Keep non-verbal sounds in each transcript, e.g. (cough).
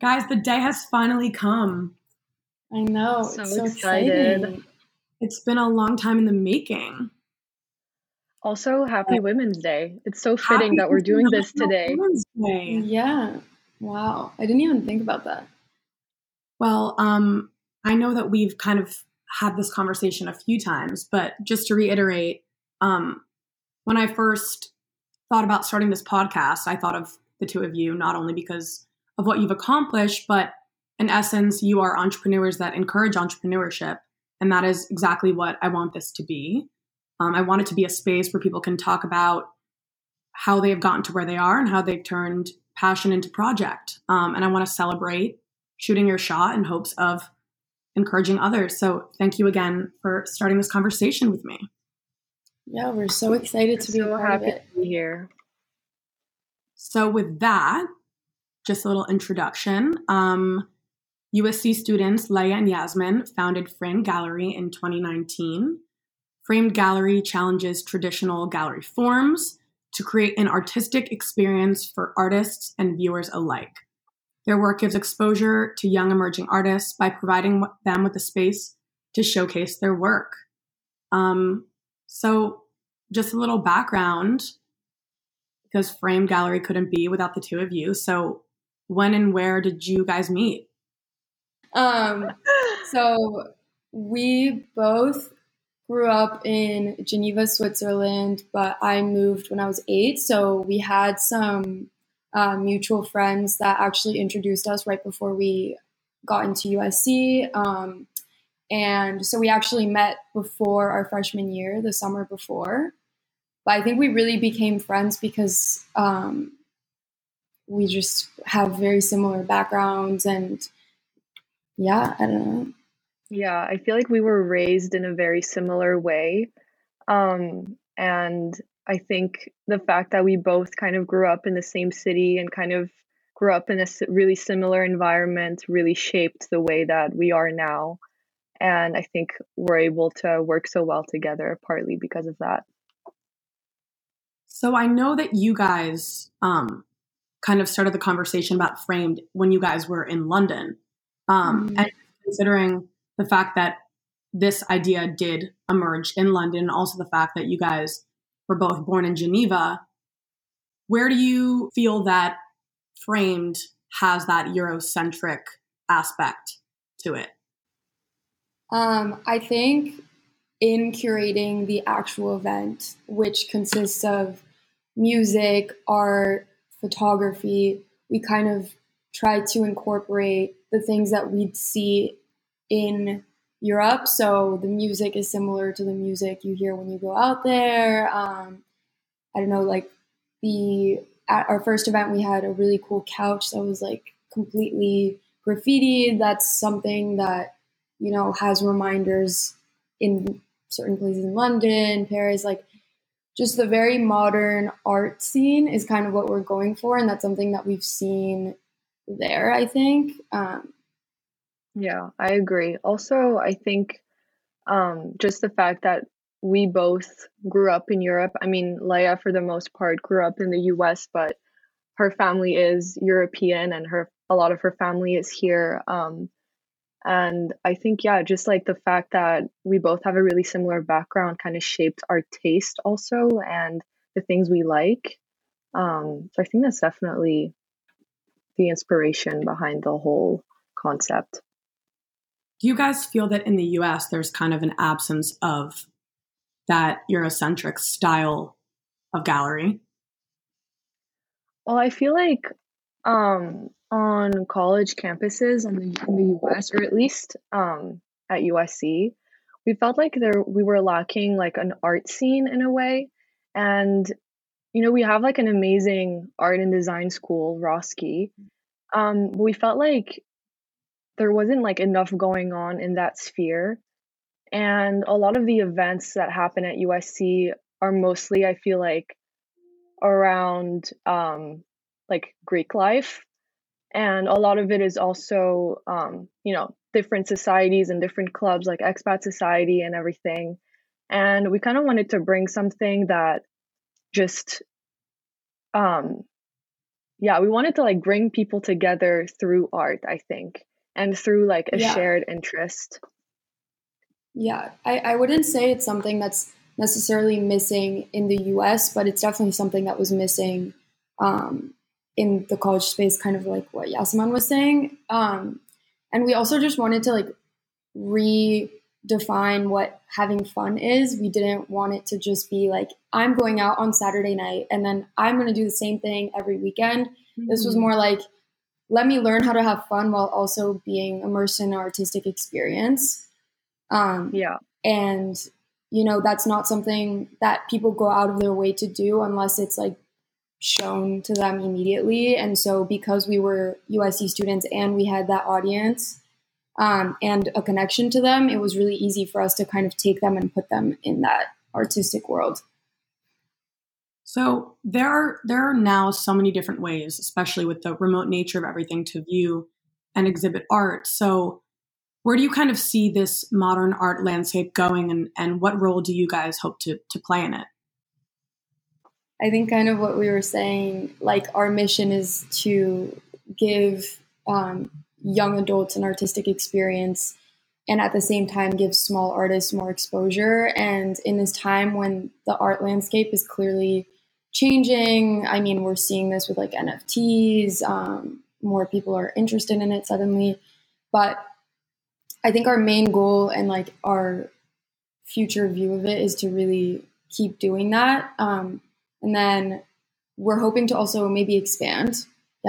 Guys, the day has finally come. I know. So it's so excited. exciting. It's been a long time in the making. Also, happy Women's Day. It's so fitting Happy that we're doing this today. Women's Day. Yeah. Wow. I didn't even think about that. Well, um, I know that we've kind of had this conversation a few times, but just to reiterate, um, when I first thought about starting this podcast, I thought of the two of you, not only because of what you've accomplished, but in essence, you are entrepreneurs that encourage entrepreneurship. And that is exactly what I want this to be. Um, I want it to be a space where people can talk about how they have gotten to where they are and how they've turned passion into project. Um, and I want to celebrate shooting your shot in hopes of encouraging others. So thank you again for starting this conversation with me. Yeah, we're so excited to be So part of happy it. to be here. So with that, just a little introduction. Um, USC students Leah and Yasaman founded Framed Gallery in 2019. Framed Gallery challenges traditional gallery forms to create an artistic experience for artists and viewers alike. Their work gives exposure to young emerging artists by providing them with a space to showcase their work. Um, so, just a little background because Frame Gallery couldn't be without the two of you. So, when and where did you guys meet? Um, (laughs) so we both grew up in Geneva, Switzerland, but I moved when I was eight. So we had some uh, mutual friends that actually introduced us right before we got into USC. Um, and so we actually met before our freshman year, the summer before. But I think we really became friends because um, we just have very similar backgrounds and yeah, I don't know. Yeah, I feel like we were raised in a very similar way. Um, and I think the fact that we both kind of grew up in the same city and kind of grew up in a really similar environment really shaped the way that we are now. And I think we're able to work so well together partly because of that. So, I know that you guys um, kind of started the conversation about Framed when you guys were in London. Um, Mhm. And considering the fact that this idea did emerge in London, also the fact that you guys were both born in Geneva, where do you feel that Framed has that Eurocentric aspect to it? Um, I think in curating the actual event, which consists of music, art, photography, we kind of try to incorporate the things that we'd see in Europe. So the music is similar to the music you hear when you go out there. Um, I don't know, like the at our first event, we had a really cool couch that was like completely graffiti. That's something that you know has reminders in certain places in London, Paris, like just the very modern art scene is kind of what we're going for, and that's something that we've seen there. I think. Um, Yeah, I agree. Also, I think um, just the fact that we both grew up in Europe. I mean, Leah, for the most part, grew up in the US, but her family is European and her a lot of her family is here. Um, and I think, yeah, just like the fact that we both have a really similar background kind of shaped our taste also and the things we like. Um, so I think that's definitely the inspiration behind the whole concept. Do you guys feel that in the US there's kind of an absence of that Eurocentric style of gallery? Well, I feel like um, on college campuses in the in the US, or at least um, at USC, we felt like there we were lacking like an art scene in a way, and you know we have like an amazing art and design school, Roski. Um, we felt like there wasn't like enough going on in that sphere, and a lot of the events that happen at USC are mostly, I feel like, around um, like Greek life. And a lot of it is also, um, you know, different societies and different clubs like Expat Society and everything. And we kind of wanted to bring something that just um, yeah, we wanted to like bring people together through art, I think, and through like a Yeah. shared interest. Yeah, I, I wouldn't say it's something that's necessarily missing in the US, but it's definitely something that was missing um, in the college space, kind of like what Yasaman was saying. Um, and we also just wanted to like redefine what having fun is. We didn't want it to just be like, I'm going out on Saturday night and then I'm going to do the same thing every weekend. This was more like, let me learn how to have fun while also being immersed in an artistic experience. Um, Yeah. and you know that's not something that people go out of their way to do unless it's like shown to them immediately and so because we were UIC students and we had that audience um, and a connection to them it was really easy for us to kind of take them and put them in that artistic world So there are there are now so many different ways, especially with the remote nature of everything, to view and exhibit art. So where do you kind of see this modern art landscape going, and and what role do you guys hope to to play in it? I think kind of what we were saying, like our mission is to give um, young adults an artistic experience and at the same time give small artists more exposure. And in this time when the art landscape is clearly changing, I mean, we're seeing this with like NFTs, um, more people are interested in it suddenly. But I think our main goal and like our future view of it is to really keep doing that. Um, and then we're hoping to also maybe expand.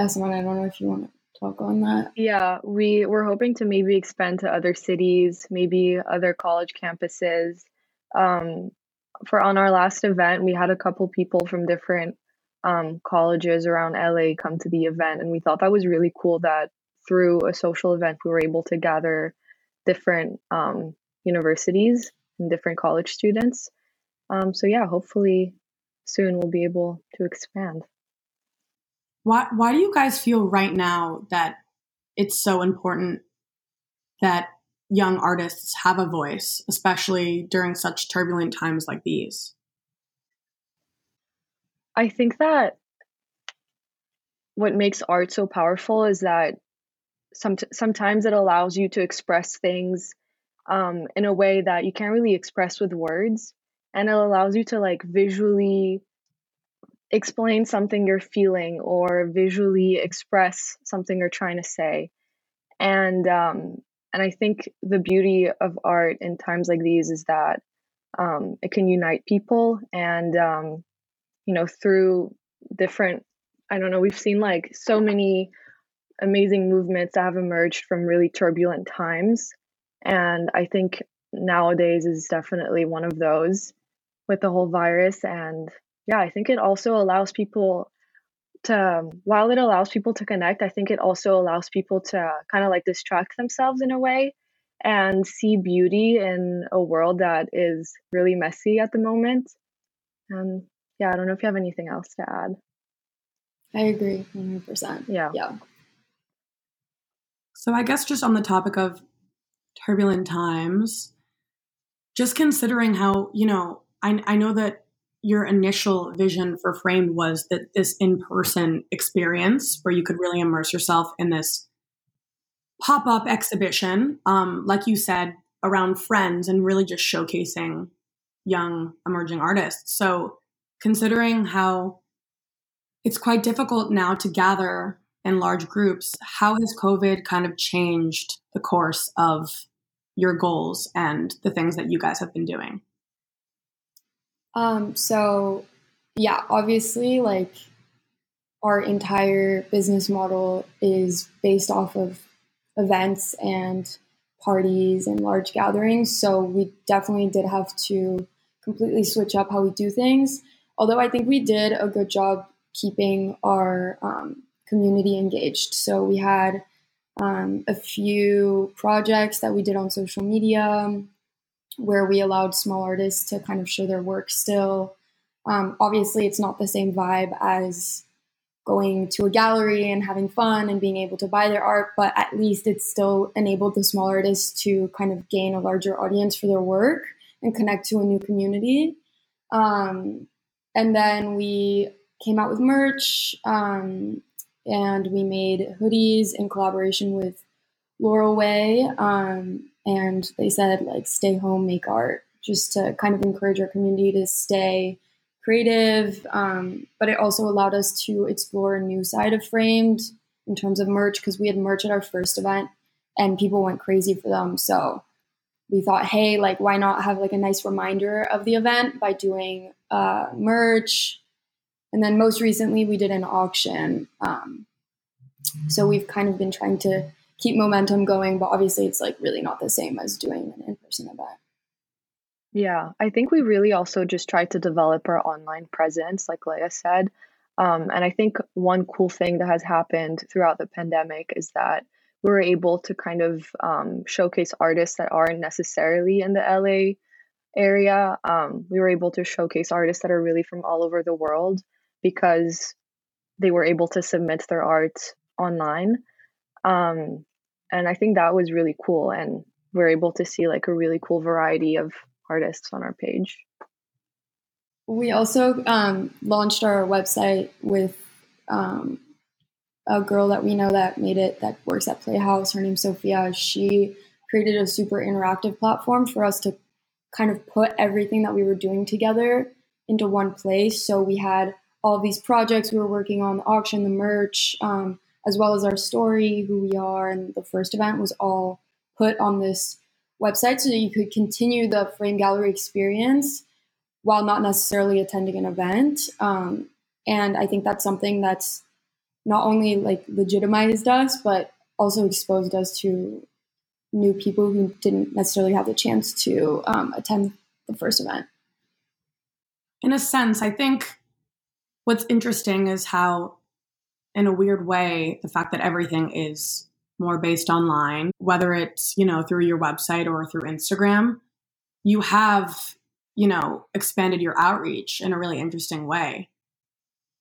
Someone I don't know if you want to talk on that. Yeah, we we're hoping to maybe expand to other cities, maybe other college campuses. Um, for on our last event, we had a couple people from different um, colleges around LA come to the event, and we thought that was really cool that through a social event we were able to gather different um, universities and different college students. Um, so yeah, hopefully soon we'll be able to expand. Why why do you guys feel right now that it's so important that young artists have a voice, especially during such turbulent times like these? I think that what makes art so powerful is that some, sometimes it allows you to express things um, in a way that you can't really express with words. And it allows you to like visually explain something you're feeling or visually express something you're trying to say. And um, and I think the beauty of art in times like these is that um, it can unite people and um, you know through different i don't know we've seen like so many amazing movements that have emerged from really turbulent times and i think nowadays is definitely one of those with the whole virus and yeah i think it also allows people to um, while it allows people to connect i think it also allows people to kind of like distract themselves in a way and see beauty in a world that is really messy at the moment and yeah, I don't know if you have anything else to add. I agree 100%. Yeah. Yeah. So I guess just on the topic of turbulent times, just considering how, you know, I, I know that your initial vision for Framed was that this in person experience where you could really immerse yourself in this pop up exhibition, um, like you said, around friends and really just showcasing young emerging artists. So, considering how it's quite difficult now to gather in large groups, how has COVID kind of changed the course of your goals and the things that you guys have been doing? Um, so, yeah, obviously, like our entire business model is based off of events and parties and large gatherings. So, we definitely did have to completely switch up how we do things. Although I think we did a good job keeping our um, community engaged. So, we had um, a few projects that we did on social media where we allowed small artists to kind of show their work still. Um, obviously, it's not the same vibe as going to a gallery and having fun and being able to buy their art, but at least it still enabled the small artists to kind of gain a larger audience for their work and connect to a new community. Um, and then we came out with merch. Um, and we made hoodies in collaboration with Laurel Way. Um, and they said, like, stay home, make art, just to kind of encourage our community to stay creative. Um, but it also allowed us to explore a new side of Framed in terms of merch because we had merch at our first event and people went crazy for them. So we thought, hey, like, why not have like a nice reminder of the event by doing uh, merch? And then most recently, we did an auction. Um, so we've kind of been trying to keep momentum going, but obviously, it's like really not the same as doing an in person event. Yeah, I think we really also just tried to develop our online presence, like Leah said. Um, and I think one cool thing that has happened throughout the pandemic is that we were able to kind of um, showcase artists that aren't necessarily in the LA area. Um, we were able to showcase artists that are really from all over the world because they were able to submit their art online. Um, and I think that was really cool. And we are able to see like a really cool variety of artists on our page. We also um, launched our website with um, a girl that we know that made it that works at Playhouse. Her name's Sophia. She created a super interactive platform for us to kind of put everything that we were doing together into one place. So we had all these projects we were working on, the auction, the merch, um, as well as our story, who we are, and the first event was all put on this website so that you could continue the frame gallery experience while not necessarily attending an event. Um, and I think that's something that's not only like legitimized us, but also exposed us to new people who didn't necessarily have the chance to um, attend the first event. In a sense, I think what's interesting is how, in a weird way, the fact that everything is more based online, whether it's, you know, through your website or through Instagram, you have, you know, expanded your outreach in a really interesting way.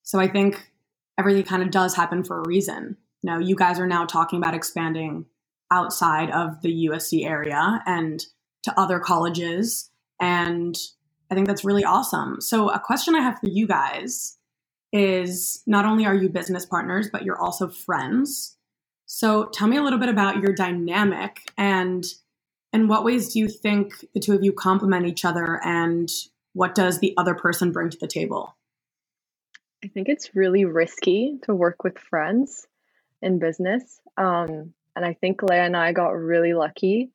So I think everything kind of does happen for a reason. You know, you guys are now talking about expanding outside of the USC area and to other colleges. And I think that's really awesome. So, a question I have for you guys is not only are you business partners, but you're also friends. So, tell me a little bit about your dynamic and in what ways do you think the two of you complement each other and what does the other person bring to the table? I think it's really risky to work with friends in business. Um, and I think Leah and I got really lucky.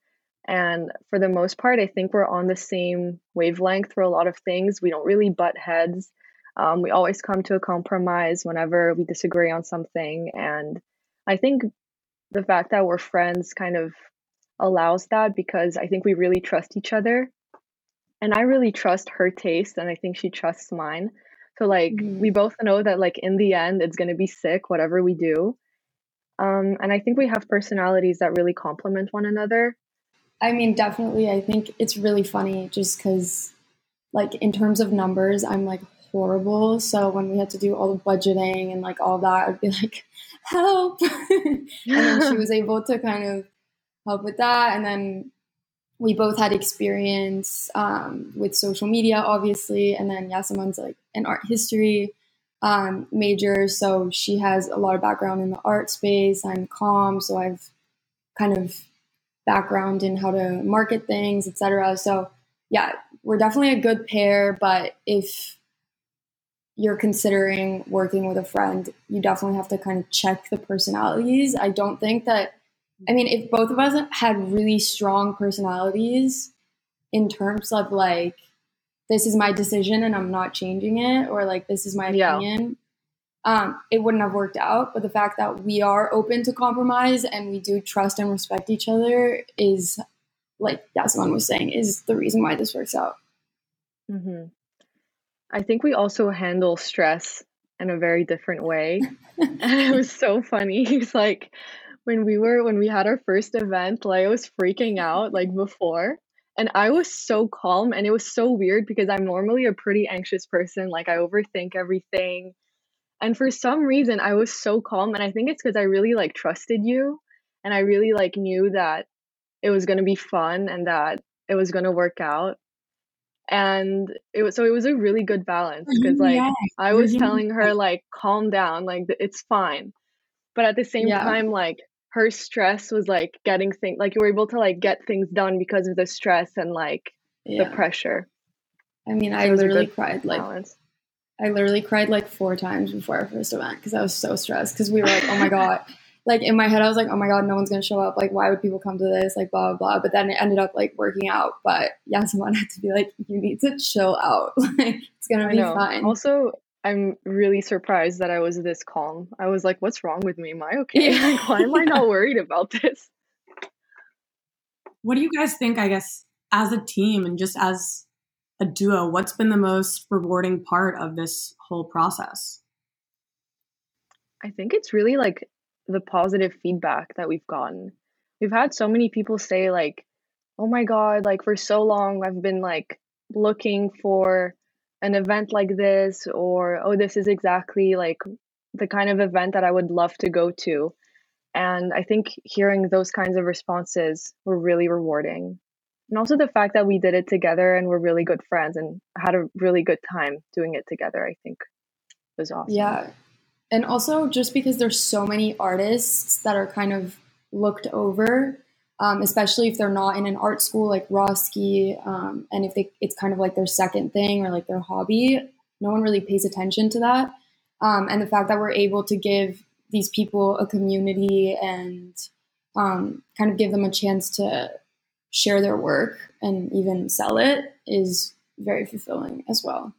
And for the most part, I think we're on the same wavelength for a lot of things. We don't really butt heads. Um, we always come to a compromise whenever we disagree on something. And I think the fact that we're friends kind of allows that because I think we really trust each other. And I really trust her taste, and I think she trusts mine. So like mm-hmm. we both know that like in the end it's gonna be sick whatever we do. Um, and I think we have personalities that really complement one another. I mean, definitely. I think it's really funny just because, like, in terms of numbers, I'm like horrible. So when we had to do all the budgeting and like all that, I'd be like, help. (laughs) and then she (laughs) was able to kind of help with that. And then we both had experience um, with social media, obviously, and then Yasaman's like an art history um, major, so she has a lot of background in the art space. I'm calm. so I've kind of background in how to market things, etc. So yeah, we're definitely a good pair. But if you're considering working with a friend, you definitely have to kind of check the personalities. I don't think that I mean, if both of us had really strong personalities in terms of like, this is my decision and I'm not changing it, or like, this is my opinion, yeah. um, it wouldn't have worked out. But the fact that we are open to compromise and we do trust and respect each other is, like Yasaman was saying, is the reason why this works out. Mm-hmm. I think we also handle stress in a very different way. (laughs) and it was so funny. (laughs) He's like, when we were when we had our first event, I was freaking out like before. And I was so calm and it was so weird because I'm normally a pretty anxious person. Like I overthink everything. And for some reason I was so calm and I think it's because I really like trusted you and I really like knew that it was gonna be fun and that it was gonna work out. And it was so it was a really good balance mm-hmm, because like yeah. I was telling her like calm down, like it's fine but at the same Yeah. time like her stress was like getting things like you were able to like get things done because of the stress and like Yeah. the pressure. I mean, So I it was a literally cried like balance. I literally cried like four times before our first event because I was so stressed because we were like, oh my (laughs) god. Like in my head, I was like, oh my god, no one's gonna show up. Like, why would people come to this? Like, blah blah blah. But then it ended up like working out. But yeah, (laughs) someone had to be like, you need to chill out. (laughs) like, it's gonna I be know. fine. Also, I'm really surprised that I was this calm. I was like, what's wrong with me? Am I okay? Yeah. Like, why am I not (laughs) worried about this? What do you guys think, I guess, as a team and just as a duo, what's been the most rewarding part of this whole process? I think it's really like the positive feedback that we've gotten. We've had so many people say like, "Oh my god, like for so long I've been like looking for an event like this or oh this is exactly like the kind of event that I would love to go to." And I think hearing those kinds of responses were really rewarding. And also the fact that we did it together and we're really good friends and had a really good time doing it together, I think was awesome. Yeah. And also just because there's so many artists that are kind of looked over, um, especially if they're not in an art school like Roski, um, and if they, it's kind of like their second thing or like their hobby, no one really pays attention to that. Um, and the fact that we're able to give these people a community and um, kind of give them a chance to share their work and even sell it is very fulfilling as well.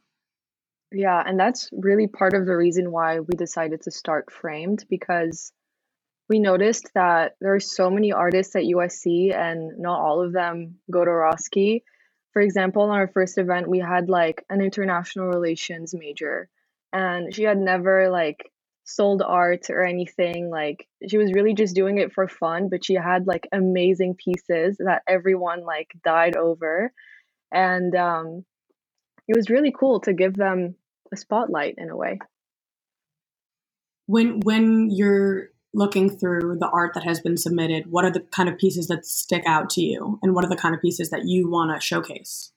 Yeah, and that's really part of the reason why we decided to start Framed because we noticed that there are so many artists at USC and not all of them go to Roski. For example, on our first event, we had like an international relations major, and she had never like sold art or anything. Like she was really just doing it for fun, but she had like amazing pieces that everyone like died over. And um, it was really cool to give them a spotlight in a way. When when you're looking through the art that has been submitted, what are the kind of pieces that stick out to you, and what are the kind of pieces that you want to showcase?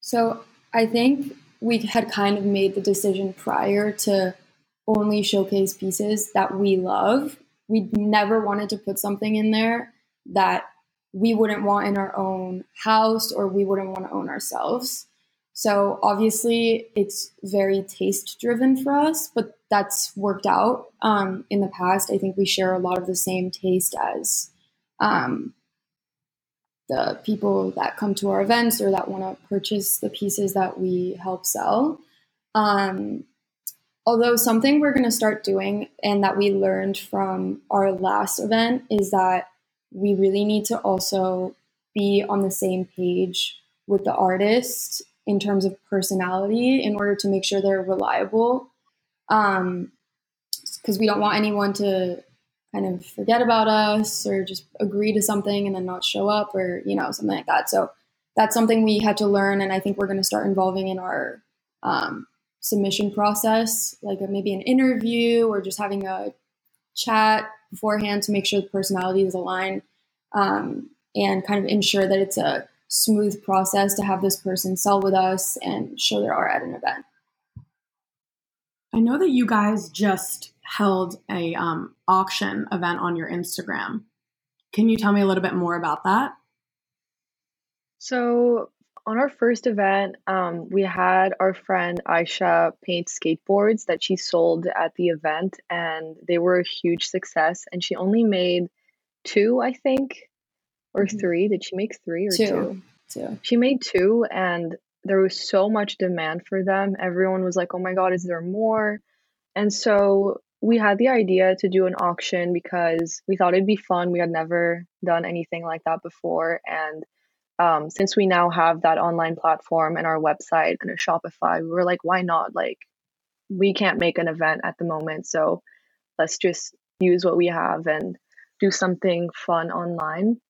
So I think we had kind of made the decision prior to only showcase pieces that we love. We never wanted to put something in there that we wouldn't want in our own house or we wouldn't want to own ourselves. So obviously, it's very taste driven for us, but that's worked out um, in the past. I think we share a lot of the same taste as um, the people that come to our events or that want to purchase the pieces that we help sell. Um, although, something we're going to start doing and that we learned from our last event is that we really need to also be on the same page with the artist in terms of personality in order to make sure they're reliable. Um, because we don't want anyone to kind of forget about us or just agree to something and then not show up or you know something like that. So that's something we had to learn, and I think we're going to start involving in our um, submission process, like a, maybe an interview or just having a chat beforehand to make sure the personalities align um, and kind of ensure that it's a smooth process to have this person sell with us and show their art at an event. I know that you guys just held a um, auction event on your Instagram. Can you tell me a little bit more about that? So on our first event, um, we had our friend Aisha paint skateboards that she sold at the event, and they were a huge success. And she only made two, I think, or Mhm. three. Did she make three or two? Two, two. She made two, and there was so much demand for them. Everyone was like, oh my God, is there more? And so we had the idea to do an auction because we thought it'd be fun. We had never done anything like that before. And um, since we now have that online platform and our website and a Shopify, we were like, why not? Like, we can't make an event at the moment. So let's just use what we have and do something fun online.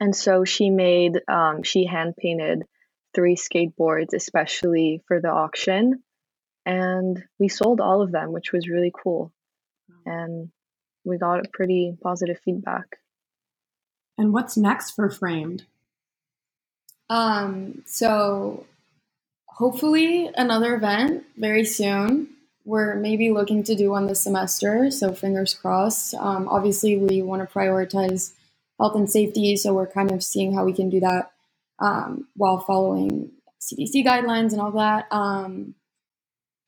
And so she made, um, she hand painted three skateboards, especially for the auction. And we sold all of them, which was really cool. And we got pretty positive feedback. And what's next for Framed? Um, so hopefully another event very soon. we're maybe looking to do one this semester, so fingers crossed. Um, obviously, we want to prioritize health and safety, so we're kind of seeing how we can do that um, while following CDC guidelines and all that. Um,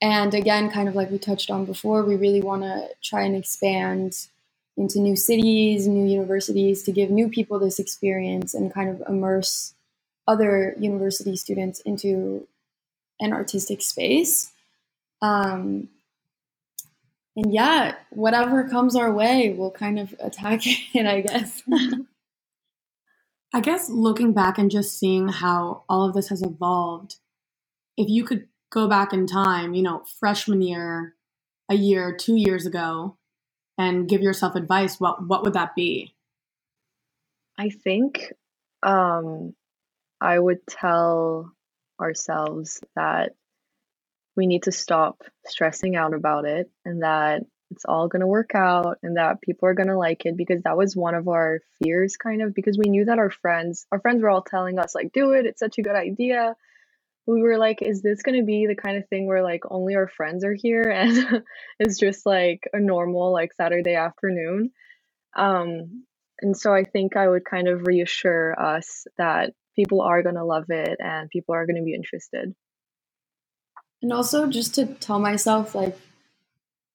and again, kind of like we touched on before, we really want to try and expand into new cities, new universities to give new people this experience and kind of immerse other university students into an artistic space. Um, and yeah, whatever comes our way, we'll kind of attack (laughs) it, I guess. (laughs) I guess looking back and just seeing how all of this has evolved, if you could go back in time, you know, freshman year, a year, two years ago, and give yourself advice, what what would that be? I think um, I would tell ourselves that we need to stop stressing out about it and that it's all going to work out and that people are going to like it because that was one of our fears kind of because we knew that our friends our friends were all telling us like do it it's such a good idea. We were like is this going to be the kind of thing where like only our friends are here? (laughs) And it's just like a normal like saturday afternoon. Um and so i think i would kind of reassure us that people are going to love it and people are going to be interested and also just to tell myself like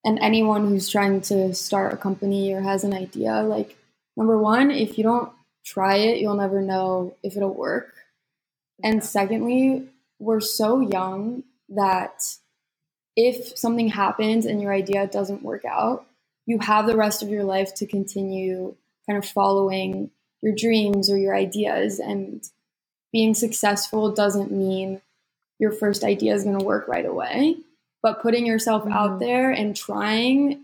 and anyone who's trying to start a company or has an idea like number one if you don't try it you'll never know if it'll work. And secondly we're so young that if something happens and your idea doesn't work out you have the rest of your life to continue kind of following your dreams or your ideas. And being successful doesn't mean your first idea is going to work right away but putting yourself mm-hmm. out there and trying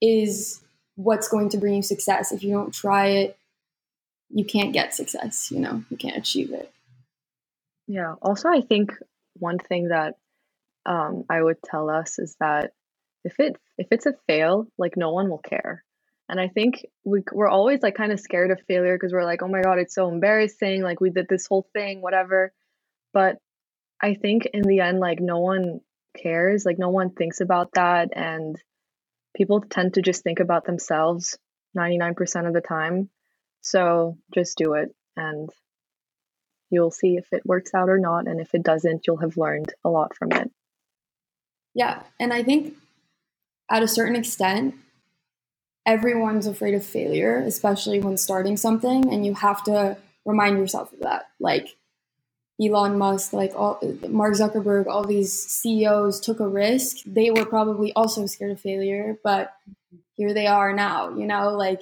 is what's going to bring you success. If you don't try it, you can't get success, you know, you can't achieve it. Yeah. Also, I think one thing that um, I would tell us is that if it if it's a fail, like no one will care. And I think we we're always like kind of scared of failure because we're like, oh my god, it's so embarrassing. Like we did this whole thing, whatever. But I think in the end, like no one cares. Like no one thinks about that and people tend to just think about themselves 99% of the time. So just do it and you'll see if it works out or not and if it doesn't, you'll have learned a lot from it. Yeah, and I think at a certain extent everyone's afraid of failure, especially when starting something and you have to remind yourself of that. Like Elon Musk, like all, Mark Zuckerberg, all these CEOs took a risk. They were probably also scared of failure, but here they are now, you know, like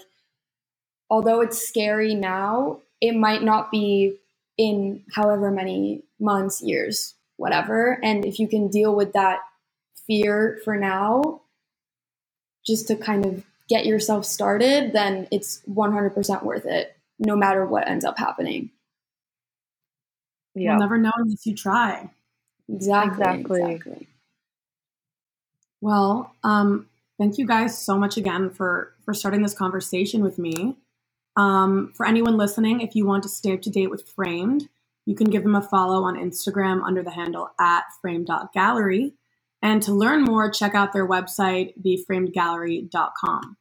although it's scary now, it might not be in however many months, years, whatever. And if you can deal with that fear for now, just to kind of get yourself started, then it's 100% worth it, no matter what ends up happening. Yeah. You'll never know unless you try. Exactly. Exactly. exactly. Well, um, thank you guys so much again for for starting this conversation with me. Um, for anyone listening, if you want to stay up to date with Framed, you can give them a follow on Instagram under the handle at frame.gallery. And to learn more, check out their website, theframedgallery.com.